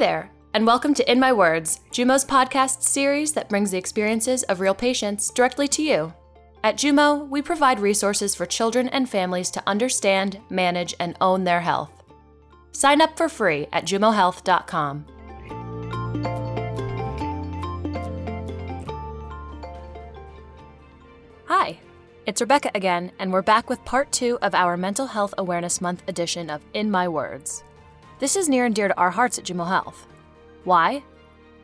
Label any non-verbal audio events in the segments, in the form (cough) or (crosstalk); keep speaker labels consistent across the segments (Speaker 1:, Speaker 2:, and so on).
Speaker 1: there, and welcome to In My Words, Jumo's podcast series that brings the experiences of real patients directly to you. At Jumo, we provide resources for children and families to understand, manage, and own their health. Sign up for free at jumohealth.com. Hi, it's Rebecca again, and we're back with part two of our Mental Health Awareness Month edition of In My Words. This is near and dear to our hearts at Jumo Health. Why?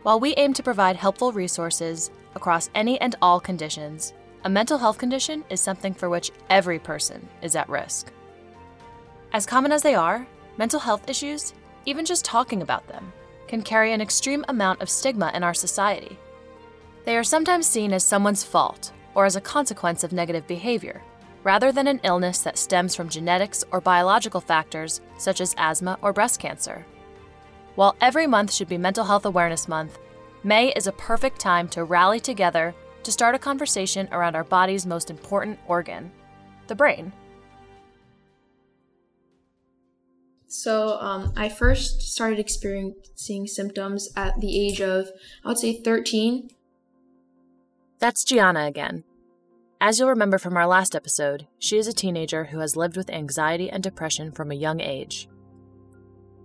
Speaker 1: While we aim to provide helpful resources across any and all conditions, a mental health condition is something for which every person is at risk. As common as they are, mental health issues, even just talking about them, can carry an extreme amount of stigma in our society. They are sometimes seen as someone's fault or as a consequence of negative behavior, rather than an illness that stems from genetics or biological factors such as asthma or breast cancer. While every month should be Mental Health Awareness Month, May is a perfect time to rally together to start a conversation around our body's most important organ, the brain.
Speaker 2: So, um, I first started experiencing symptoms at the age of, I would say, 13.
Speaker 1: That's Gianna again. As you'll remember from our last episode, she is a teenager who has lived with anxiety and depression from a young age.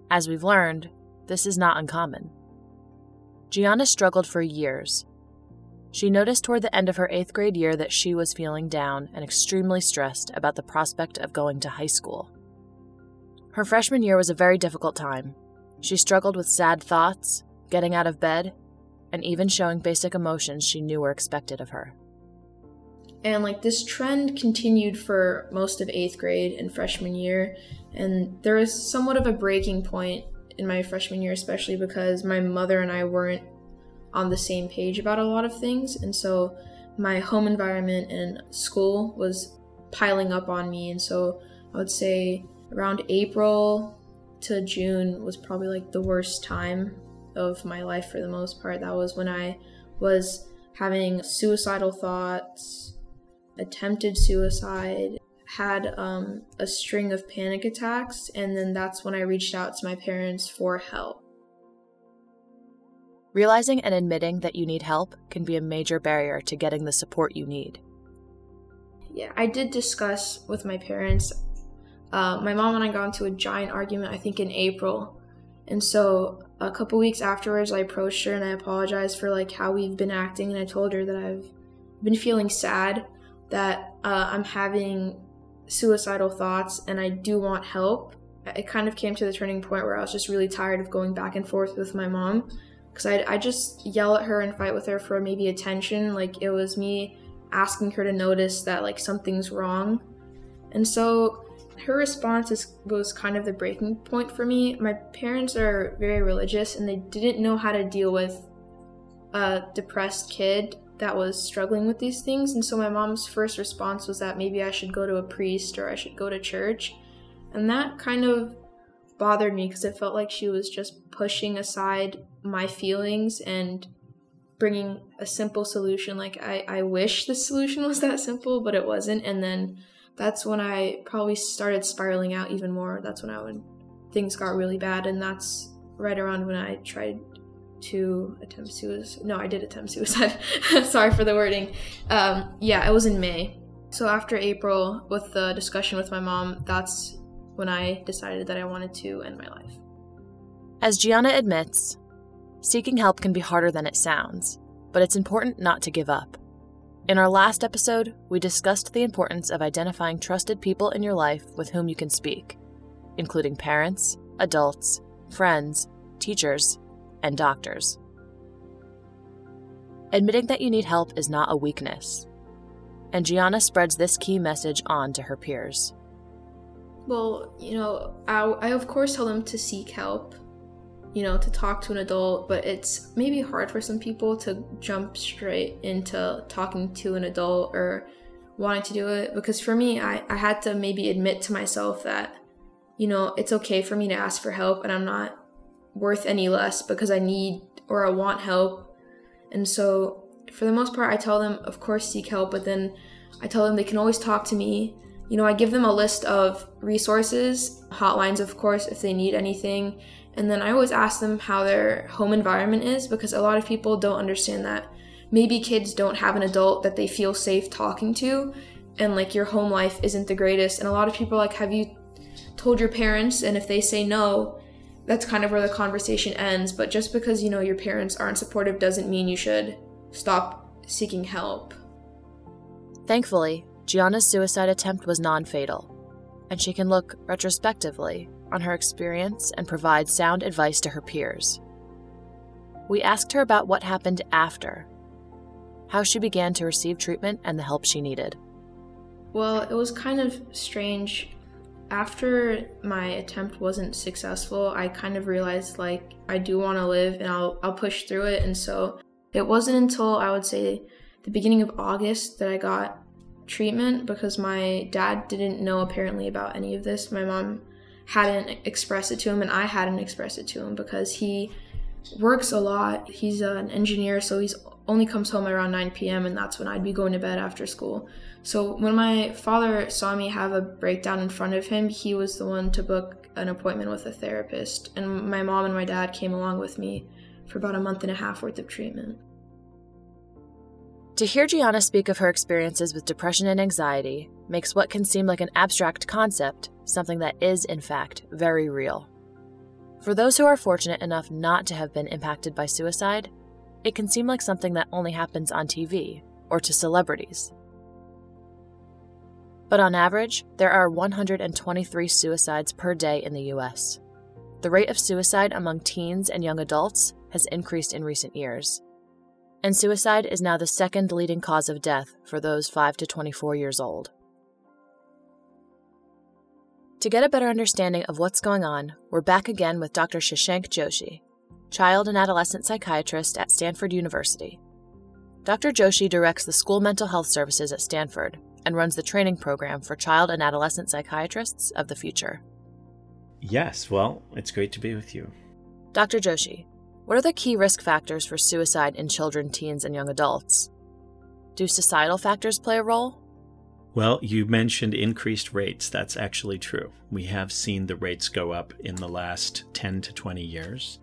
Speaker 1: As we've learned, this is not uncommon. Gianna struggled for years. She noticed toward the end of her eighth grade year that she was feeling down and extremely stressed about the prospect of going to high school. Her freshman year was a very difficult time. She struggled with sad thoughts, getting out of bed, and even showing basic emotions she knew were expected of her.
Speaker 2: And like this trend continued for most of eighth grade and freshman year. And there was somewhat of a breaking point in my freshman year, especially because my mother and I weren't on the same page about a lot of things. And so my home environment and school was piling up on me. And so I would say around April to June was probably like the worst time of my life for the most part. That was when I was having suicidal thoughts, attempted suicide, had um, a string of panic attacks, and then that's when I reached out to my parents for help.
Speaker 1: Realizing and admitting that you need help can be a major barrier to getting the support you need.
Speaker 2: Yeah, I did discuss with my parents. Uh, my mom and I got into a giant argument, I think in April. And so a couple weeks afterwards, I approached her and I apologized for like how we've been acting, and I told her that I've been feeling sad that uh, I'm having suicidal thoughts and I do want help. It kind of came to the turning point where I was just really tired of going back and forth with my mom because I, I just yell at her and fight with her for maybe attention. Like it was me asking her to notice that like something's wrong. And so her response is, was kind of the breaking point for me. My parents are very religious and they didn't know how to deal with a depressed kid that was struggling with these things. And so my mom's first response was that maybe I should go to a priest or I should go to church. And that kind of bothered me because it felt like she was just pushing aside my feelings and bringing a simple solution. Like, I, I wish the solution (laughs) was that simple, but it wasn't. And then that's when I probably started spiraling out even more. That's when I would, things got really bad. And that's right around when I tried to attempt suicide. No, I did attempt suicide. (laughs) Sorry for the wording. Um, yeah, it was in May. So after April, with the discussion with my mom, that's when I decided that I wanted to end my life.
Speaker 1: As Gianna admits, seeking help can be harder than it sounds, but it's important not to give up. In our last episode, we discussed the importance of identifying trusted people in your life with whom you can speak, including parents, adults, friends, teachers, and doctors. Admitting that you need help is not a weakness, and Gianna spreads this key message on to her peers.
Speaker 2: Well, you know, I, I of course tell them to seek help, you know, to talk to an adult, but it's maybe hard for some people to jump straight into talking to an adult or wanting to do it because for me, I, I had to maybe admit to myself that, you know, it's okay for me to ask for help and I'm not worth any less because I need or I want help. And so, for the most part, I tell them, of course, seek help, but then I tell them they can always talk to me. you know, I give them a list of resources, hotlines, of course, if they need anything. And then I always ask them how their home environment is because a lot of people don't understand that. Maybe kids don't have an adult that they feel safe talking to, and like your home life isn't the greatest. And a lot of people like, Have you told your parents? And if they say no, that's kind of where the conversation ends. But just because you know your parents aren't supportive doesn't mean you should stop seeking help.
Speaker 1: Thankfully, Gianna's suicide attempt was non fatal, and she can look retrospectively on her experience and provide sound advice to her peers. We asked her about what happened after, how she began to receive treatment and the help she needed.
Speaker 2: Well, it was kind of strange. After my attempt wasn't successful, I kind of realized like I do want to live and I'll I'll push through it and so it wasn't until I would say the beginning of August that I got treatment because my dad didn't know apparently about any of this. My mom hadn't expressed it to him, and I hadn't expressed it to him because he works a lot. He's an engineer, so he's only comes home around 9 p.m., and that's when I'd be going to bed after school. So when my father saw me have a breakdown in front of him, he was the one to book an appointment with a therapist, and my mom and my dad came along with me for about a month and a half worth of treatment.
Speaker 1: To hear Gianna speak of her experiences with depression and anxiety makes what can seem like an abstract concept something that is, in fact, very real. For those who are fortunate enough not to have been impacted by suicide, it can seem like something that only happens on TV or to celebrities. But on average, there are 123 suicides per day in the US. The rate of suicide among teens and young adults has increased in recent years and suicide is now the second leading cause of death for those 5 to 24 years old. To get a better understanding of what's going on, we're back again with Dr. Shashank Joshi, child and adolescent psychiatrist at Stanford University. Dr. Joshi directs the school mental health services at Stanford and runs the training program for child and adolescent psychiatrists of the future.
Speaker 3: Yes, well, it's great to be with you.
Speaker 1: Dr. Joshi, what are the key risk factors for suicide in children, teens, and young adults? Do societal factors play a role?
Speaker 3: Well, you mentioned increased rates. That's actually true. We have seen the rates go up in the last 10 to 20 years.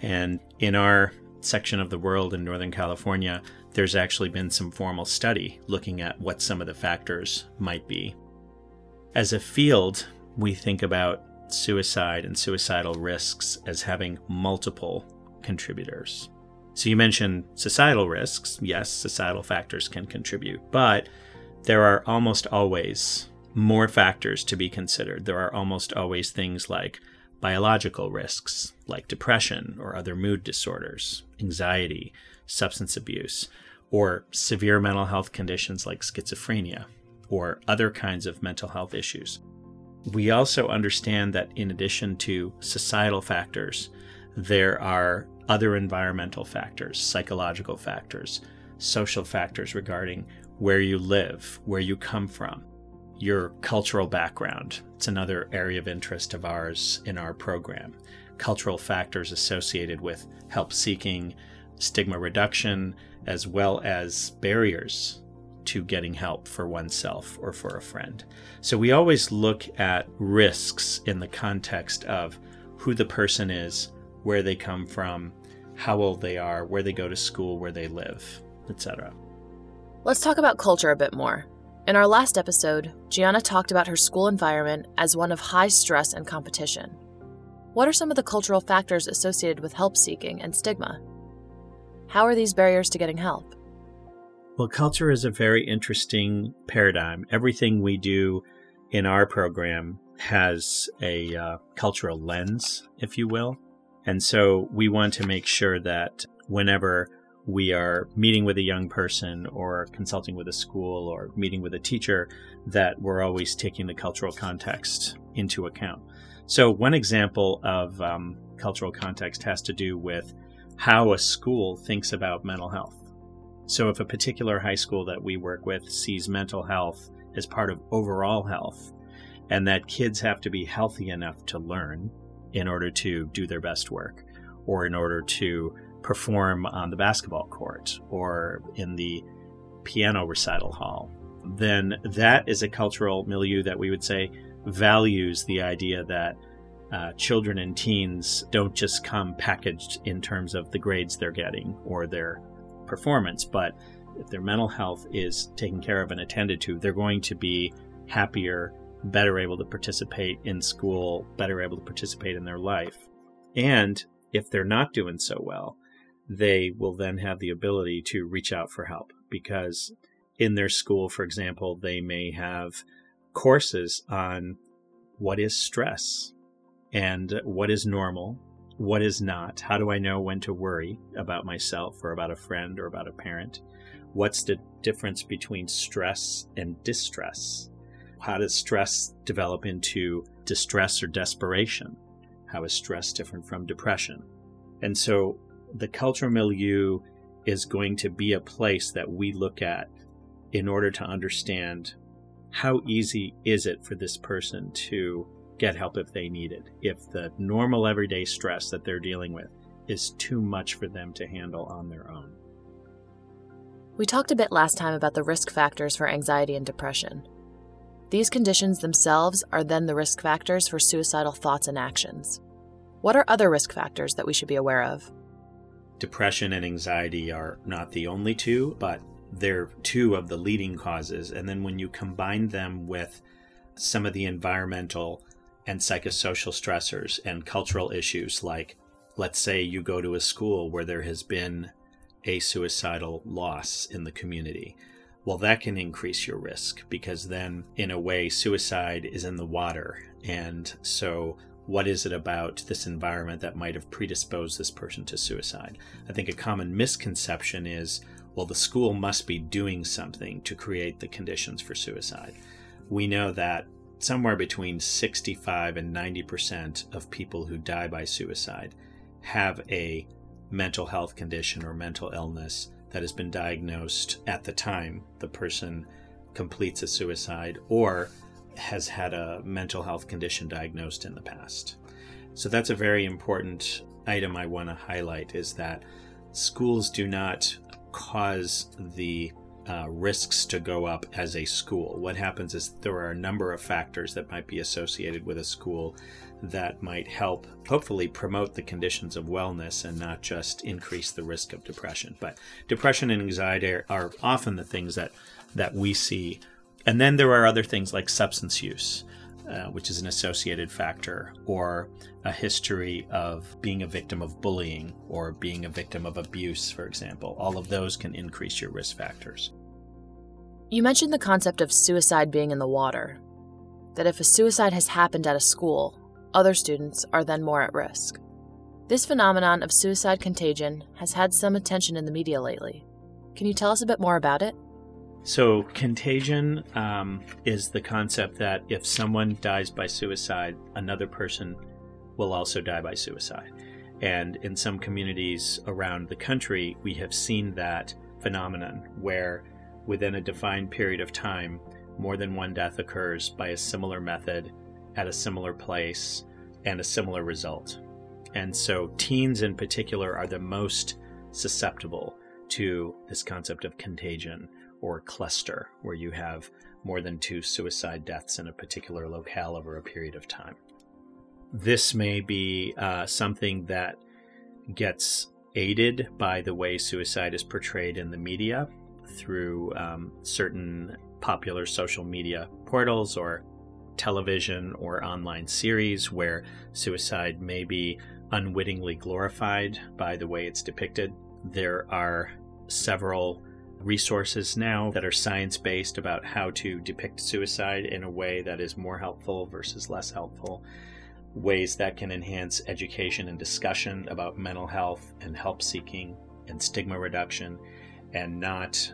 Speaker 3: And in our section of the world in Northern California, there's actually been some formal study looking at what some of the factors might be. As a field, we think about suicide and suicidal risks as having multiple contributors. So you mentioned societal risks. Yes, societal factors can contribute, but there are almost always more factors to be considered. There are almost always things like biological risks, like depression or other mood disorders, anxiety, substance abuse, or severe mental health conditions like schizophrenia or other kinds of mental health issues. We also understand that in addition to societal factors, there are other environmental factors, psychological factors, social factors regarding where you live, where you come from, your cultural background. It's another area of interest of ours in our program. Cultural factors associated with help seeking, stigma reduction, as well as barriers to getting help for oneself or for a friend. So we always look at risks in the context of who the person is, where they come from, how old they are, where they go to school, where they live, etc.
Speaker 1: Let's talk about culture a bit more. In our last episode, Gianna talked about her school environment as one of high stress and competition. What are some of the cultural factors associated with help seeking and stigma? How are these barriers to getting help?
Speaker 3: Well, culture is a very interesting paradigm. Everything we do in our program has a uh, cultural lens, if you will. And so we want to make sure that whenever we are meeting with a young person or consulting with a school or meeting with a teacher, that we're always taking the cultural context into account. So, one example of um, cultural context has to do with how a school thinks about mental health. So, if a particular high school that we work with sees mental health as part of overall health, and that kids have to be healthy enough to learn, in order to do their best work or in order to perform on the basketball court or in the piano recital hall then that is a cultural milieu that we would say values the idea that uh, children and teens don't just come packaged in terms of the grades they're getting or their performance, but if their mental health is taken care of and attended to, they're going to be happier, better able to participate in school, better able to participate in their life. And if they're not doing so well, they will then have the ability to reach out for help because in their school, for example, they may have courses on what is stress and what is normal, what is not. How do I know when to worry about myself or about a friend or about a parent? What's the difference between stress and distress? How does stress develop into distress or desperation? How is stress different from depression? And so the cultural milieu is going to be a place that we look at in order to understand how easy is it for this person to get help if they need it, if the normal everyday stress that they're dealing with is too much for them to handle on their own.
Speaker 1: We talked a bit last time about the risk factors for anxiety and depression. These conditions themselves are then the risk factors for suicidal thoughts and actions. What are other risk factors that we should be aware of?
Speaker 3: Depression and anxiety are not the only two, but they're two of the leading causes. And then when you combine them with some of the environmental and psychosocial stressors and cultural issues, like let's say you go to a school where there has been a suicidal loss in the community. Well, that can increase your risk because then, in a way, suicide is in the water. And so, what is it about this environment that might have predisposed this person to suicide? I think a common misconception is well, the school must be doing something to create the conditions for suicide. We know that somewhere between 65 and 90% of people who die by suicide have a mental health condition or mental illness that has been diagnosed at the time the person completes a suicide or has had a mental health condition diagnosed in the past. So that's a very important item I want to highlight is that schools do not cause the uh, risks to go up as a school. What happens is there are a number of factors that might be associated with a school that might help, hopefully, promote the conditions of wellness and not just increase the risk of depression. But depression and anxiety are often the things that that we see. And then there are other things like substance use. Uh, which is an associated factor, or a history of being a victim of bullying or being a victim of abuse, for example. All of those can increase your risk factors.
Speaker 1: You mentioned the concept of suicide being in the water. That if a suicide has happened at a school, other students are then more at risk. This phenomenon of suicide contagion has had some attention in the media lately. Can you tell us a bit more about it?
Speaker 3: So, contagion um, is the concept that if someone dies by suicide, another person will also die by suicide. And in some communities around the country, we have seen that phenomenon where within a defined period of time, more than one death occurs by a similar method at a similar place and a similar result. And so, teens in particular are the most susceptible to this concept of contagion or cluster, where you have more than two suicide deaths in a particular locale over a period of time. This may be uh, something that gets aided by the way suicide is portrayed in the media through um, certain popular social media portals or television or online series where suicide may be unwittingly glorified by the way it's depicted. There are several resources now that are science based about how to depict suicide in a way that is more helpful versus less helpful, ways that can enhance education and discussion about mental health and help seeking and stigma reduction, and not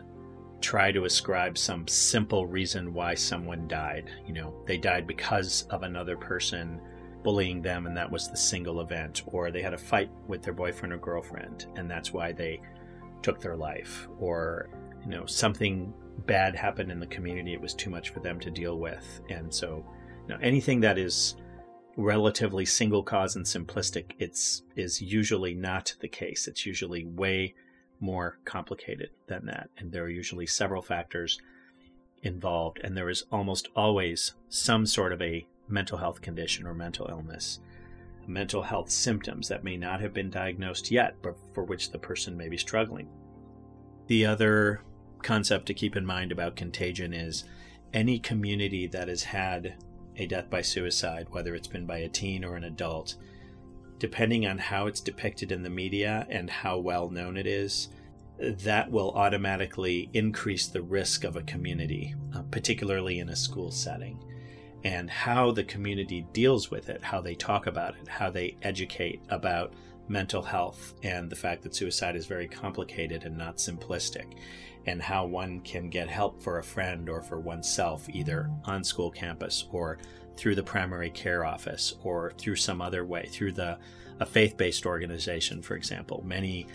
Speaker 3: try to ascribe some simple reason why someone died. You know, they died because of another person bullying them and that was the single event, or they had a fight with their boyfriend or girlfriend and that's why they took their life, or you know something bad happened in the community; it was too much for them to deal with, and so you know anything that is relatively single cause and simplistic, it's is usually not the case. It's usually way more complicated than that, and there are usually several factors involved, and there is almost always some sort of a mental health condition or mental illness, mental health symptoms that may not have been diagnosed yet, but for which the person may be struggling. The other concept to keep in mind about contagion is any community that has had a death by suicide, whether it's been by a teen or an adult, depending on how it's depicted in the media and how well known it is, that will automatically increase the risk of a community, uh, particularly in a school setting. And how the community deals with it, how they talk about it, how they educate about mental health and the fact that suicide is very complicated and not simplistic, and how one can get help for a friend or for oneself, either on school campus or through the primary care office or through some other way, through the a faith-based organization, for example. Many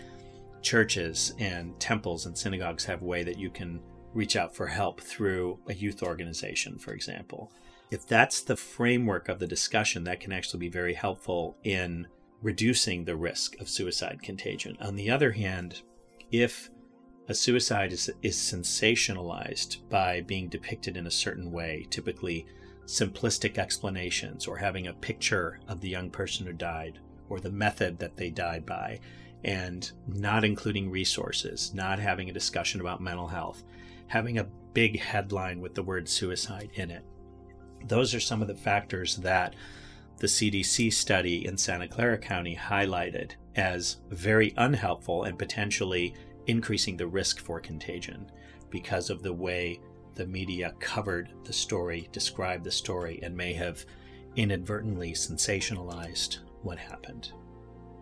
Speaker 3: churches and temples and synagogues have a way that you can reach out for help through a youth organization, for example. If that's the framework of the discussion, that can actually be very helpful in reducing the risk of suicide contagion. On the other hand, if a suicide is, is sensationalized by being depicted in a certain way, typically simplistic explanations or having a picture of the young person who died or the method that they died by, and not including resources, not having a discussion about mental health, having a big headline with the word suicide in it. Those are some of the factors that the CDC study in Santa Clara County highlighted as very unhelpful and potentially increasing the risk for contagion because of the way the media covered the story, described the story, and may have inadvertently sensationalized what happened.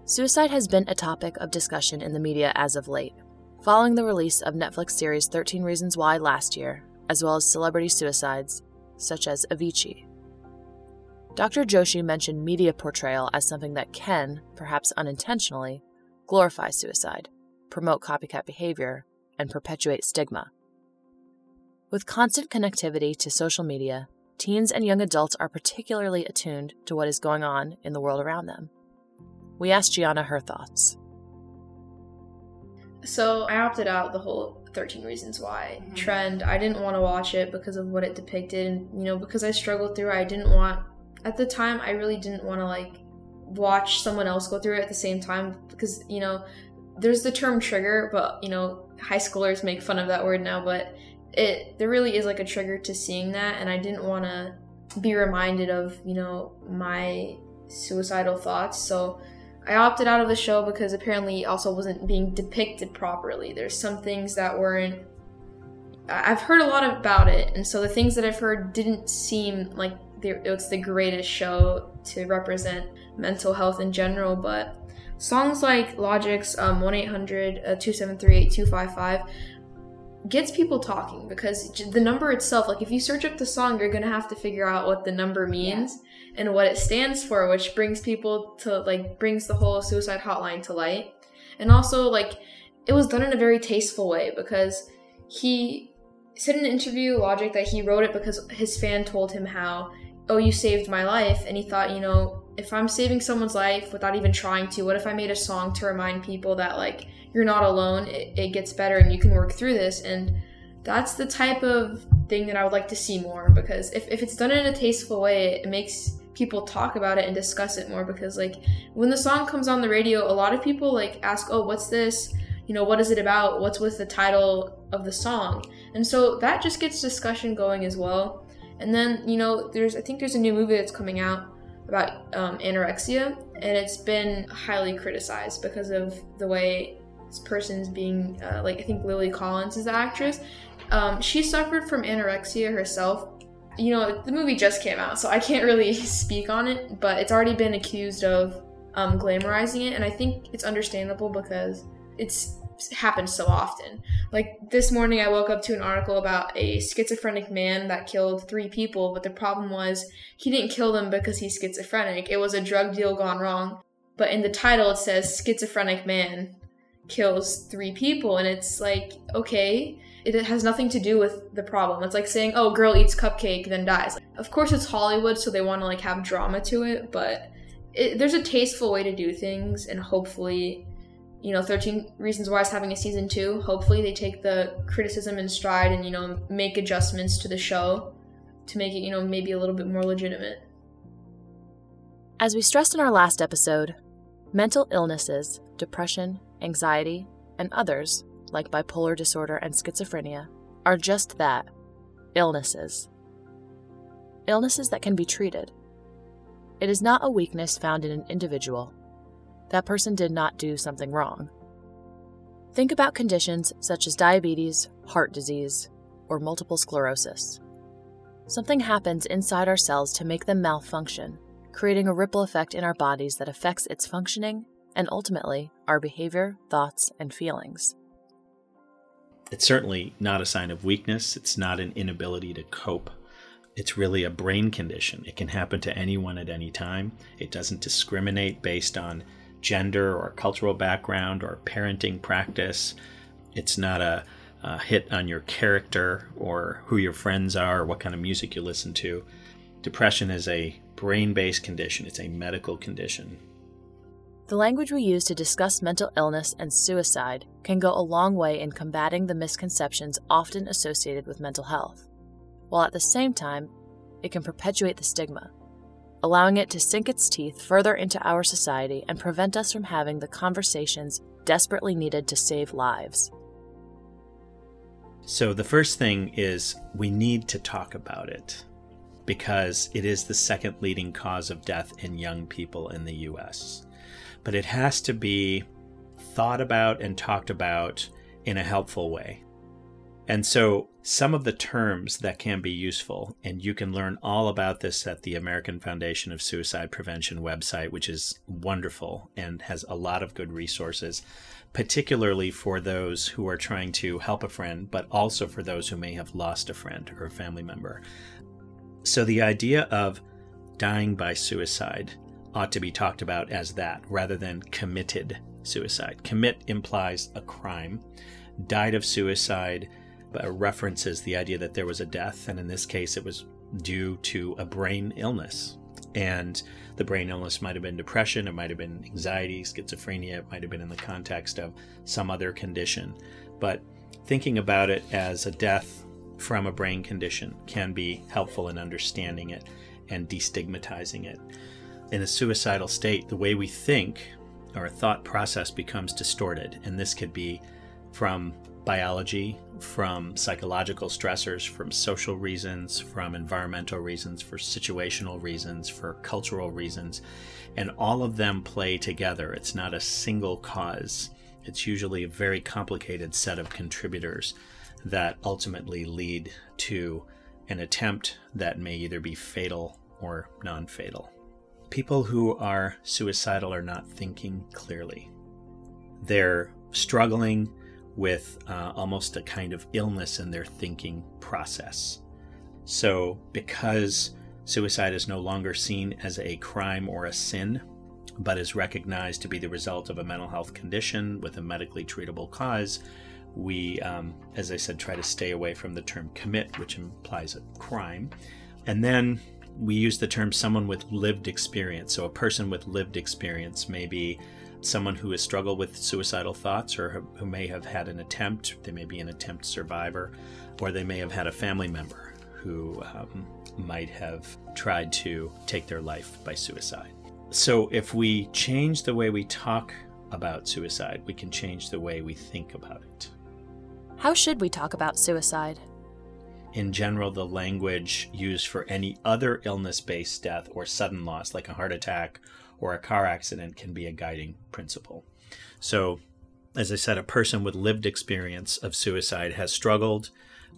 Speaker 1: Suicide has been a topic of discussion in the media as of late, following the release of Netflix series 13 Reasons Why last year, as well as celebrity suicides, such as Avicii. Dr. Joshi mentioned media portrayal as something that can, perhaps unintentionally, glorify suicide, promote copycat behavior, and perpetuate stigma. With constant connectivity to social media, teens and young adults are particularly attuned to what is going on in the world around them. We asked Gianna her thoughts.
Speaker 2: So I opted out the whole 13 Reasons Why mm-hmm. trend. I didn't want to watch it because of what it depicted. And, you know, because I struggled through it, I didn't want, at the time, I really didn't want to, like, watch someone else go through it at the same time because, you know, there's the term trigger, but, you know, high schoolers make fun of that word now, but it, there really is like a trigger to seeing that. And I didn't want to be reminded of, you know, my suicidal thoughts. So, I opted out of the show because apparently also wasn't being depicted properly. There's some things that weren't. I've heard a lot about it, and so the things that I've heard didn't seem like it's the greatest show to represent mental health in general. But songs like Logic's um, 1 800 273 8255 gets people talking because the number itself, like if you search up the song, you're to have to figure out what the number means. Yeah and what it stands for, which brings people to like brings the whole suicide hotline to light. And also like it was done in a very tasteful way because he said in an interview logic that he wrote it because his fan told him how oh you saved my life and he thought you know if i'm saving someone's life without even trying to what if i made a song to remind people that like you're not alone it, it gets better and you can work through this and that's the type of thing that i would like to see more because if, if it's done in a tasteful way it makes people talk about it and discuss it more because like when the song comes on the radio a lot of people like ask oh what's this? You know what is it about? What's with the title of the song? And so that just gets discussion going as well. And then you know there's i think there's a new movie that's coming out about um, anorexia and it's been highly criticized because of the way this person's being uh, like i think lily collins is the actress. Um, she suffered from anorexia herself you know, the movie just came out, so I can't really (laughs) speak on it, but it's already been accused of um, glamorizing it, and I think it's understandable because it's happened so often. Like this morning, I woke up to an article about a schizophrenic man that killed three people, but the problem was he didn't kill them because he's schizophrenic. It was a drug deal gone wrong. But in the title, it says schizophrenic man kills three people, and it's like, okay, it has nothing to do with the problem. It's like saying, "Oh, girl eats cupcake then dies." Of course, it's Hollywood, so they want to like have drama to it, but it, there's a tasteful way to do things, and hopefully, you know 13 reasons why is having a season two hopefully they take the criticism in stride and you know make adjustments to the show to make it you know maybe a little bit more legitimate
Speaker 1: as we stressed in our last episode mental illnesses depression anxiety and others like bipolar disorder and schizophrenia are just that illnesses illnesses that can be treated it is not a weakness found in an individual that person did not do something wrong. Think about conditions such as diabetes, heart disease, or multiple sclerosis. Something happens inside our cells to make them malfunction, creating a ripple effect in our bodies that affects its functioning and ultimately our behavior, thoughts, and feelings.
Speaker 3: It's certainly not a sign of weakness, it's not an inability to cope. It's really a brain condition. It can happen to anyone at any time. It doesn't discriminate based on gender or cultural background or parenting practice. It's not a, a hit on your character or who your friends are or what kind of music you listen to. Depression is a brain based condition, it's a medical condition.
Speaker 1: The language we use to discuss mental illness and suicide can go a long way in combating the misconceptions often associated with mental health, while at the same time, it can perpetuate the stigma allowing it to sink its teeth further into our society and prevent us from having the conversations desperately needed to save lives.
Speaker 3: So, the first thing is we need to talk about it because it is the second leading cause of death in young people in the US. But it has to be thought about and talked about in a helpful way. And so, some of the terms that can be useful, and you can learn all about this at the American Foundation of Suicide Prevention website, which is wonderful and has a lot of good resources, particularly for those who are trying to help a friend, but also for those who may have lost a friend or a family member. So, the idea of dying by suicide ought to be talked about as that rather than committed suicide. Commit implies a crime, died of suicide references the idea that there was a death, and in this case, it was due to a brain illness. And the brain illness might have been depression, it might have been anxiety, schizophrenia, it might have been in the context of some other condition. But thinking about it as a death from a brain condition can be helpful in understanding it and destigmatizing it. In a suicidal state, the way we think, our thought process becomes distorted, and this could be from biology, from psychological stressors, from social reasons, from environmental reasons, for situational reasons, for cultural reasons, and all of them play together. It's not a single cause, it's usually a very complicated set of contributors that ultimately lead to an attempt that may either be fatal or non fatal. People who are suicidal are not thinking clearly. They're struggling with uh, almost a kind of illness in their thinking process. So, because suicide is no longer seen as a crime or a sin, but is recognized to be the result of a mental health condition with a medically treatable cause, we, um, as I said, try to stay away from the term commit, which implies a crime. And then we use the term someone with lived experience. So, a person with lived experience may be someone who has struggled with suicidal thoughts or who may have had an attempt, they may be an attempt survivor, or they may have had a family member who um, might have tried to take their life by suicide. So, if we change the way we talk about suicide, we can change the way we think about it.
Speaker 1: How should we talk about suicide?
Speaker 3: In general, the language used for any other illness based death or sudden loss, like a heart attack or a car accident can be a guiding principle. So, as I said, a person with lived experience of suicide has struggled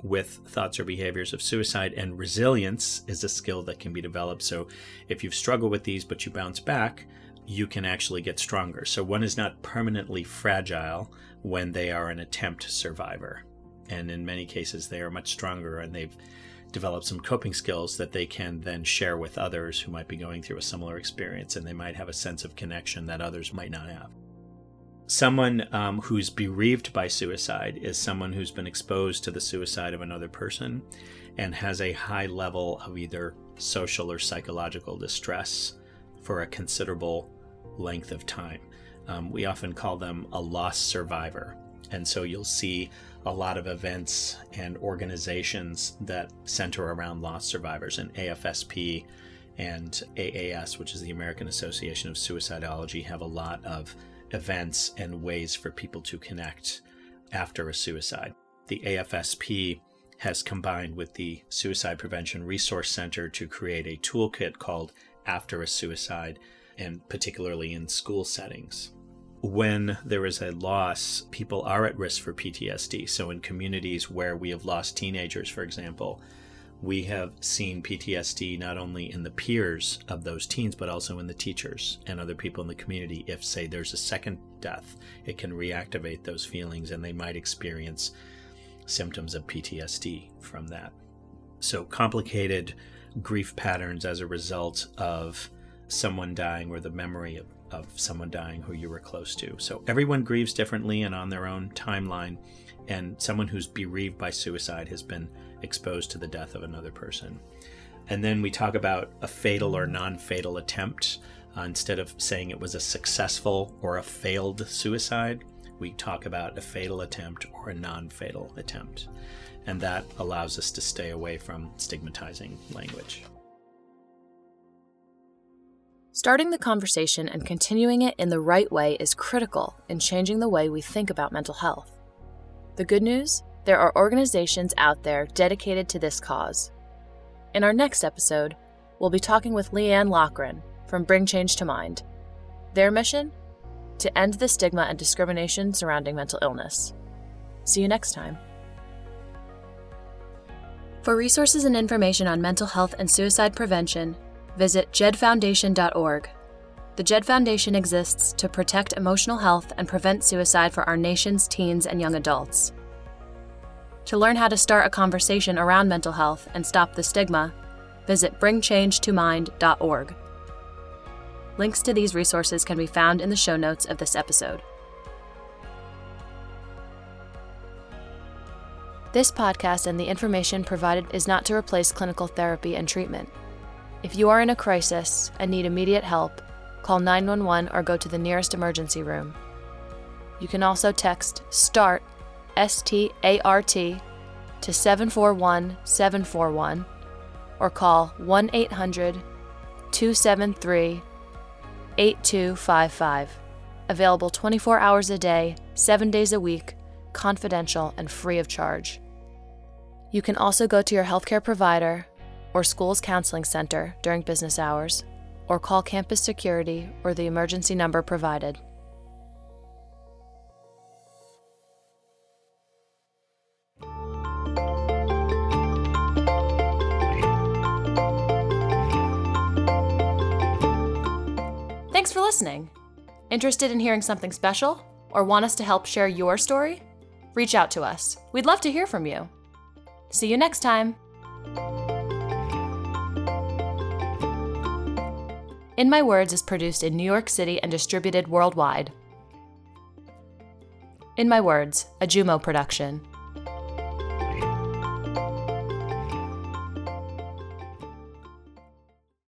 Speaker 3: with thoughts or behaviors of suicide, and resilience is a skill that can be developed. So, if you've struggled with these but you bounce back, you can actually get stronger. So, one is not permanently fragile when they are an attempt survivor. And in many cases, they are much stronger and they've develop some coping skills that they can then share with others who might be going through a similar experience and they might have a sense of connection that others might not have. Someone um, who's bereaved by suicide is someone who's been exposed to the suicide of another person and has a high level of either social or psychological distress for a considerable length of time. Um, we often call them a lost survivor. And so you'll see a lot of events and organizations that center around lost survivors, and AFSP and AAS, which is the American Association of Suicidology, have a lot of events and ways for people to connect after a suicide. The AFSP has combined with the Suicide Prevention Resource Center to create a toolkit called After a Suicide, and particularly in school settings. When there is a loss, people are at risk for PTSD. So, in communities where we have lost teenagers, for example, we have seen PTSD not only in the peers of those teens, but also in the teachers and other people in the community. If, say, there's a second death, it can reactivate those feelings and they might experience symptoms of PTSD from that. So, complicated grief patterns as a result of someone dying or the memory of, of someone dying who you were close to. So, everyone grieves differently and on their own timeline. And someone who's bereaved by suicide has been exposed to the death of another person. And then we talk about a fatal or non fatal attempt. Uh, instead of saying it was a successful or a failed suicide, we talk about a fatal attempt or a non fatal attempt. And that allows us to stay away from stigmatizing language.
Speaker 1: Starting the conversation and continuing it in the right way is critical in changing the way we think about mental health. The good news there are organizations out there dedicated to this cause. In our next episode, we'll be talking with Leanne Loughran from Bring Change to Mind. Their mission? To end the stigma and discrimination surrounding mental illness. See you next time. For resources and information on mental health and suicide prevention, visit jedfoundation.org. The JED Foundation exists to protect emotional health and prevent suicide for our nation's teens and young adults. To learn how to start a conversation around mental health and stop the stigma, visit bringchangetomind.org. Links to these resources can be found in the show notes of this episode. This podcast and the information provided is not to replace clinical therapy and treatment. If you are in a crisis and need immediate help, call 911 or go to the nearest emergency room. You can also text START S T A R T to 741 741 or call 1 800 273 8255. Available 24 hours a day, 7 days a week, confidential and free of charge. You can also go to your healthcare provider or school's counseling center during business hours, or call campus security or the emergency number provided. Thanks for listening. Interested in hearing something special? Or want us to help share your story? Reach out to us. We'd love to hear from you. See you next time. In My Words is produced in New York City and distributed worldwide. In My Words, a Jumo production.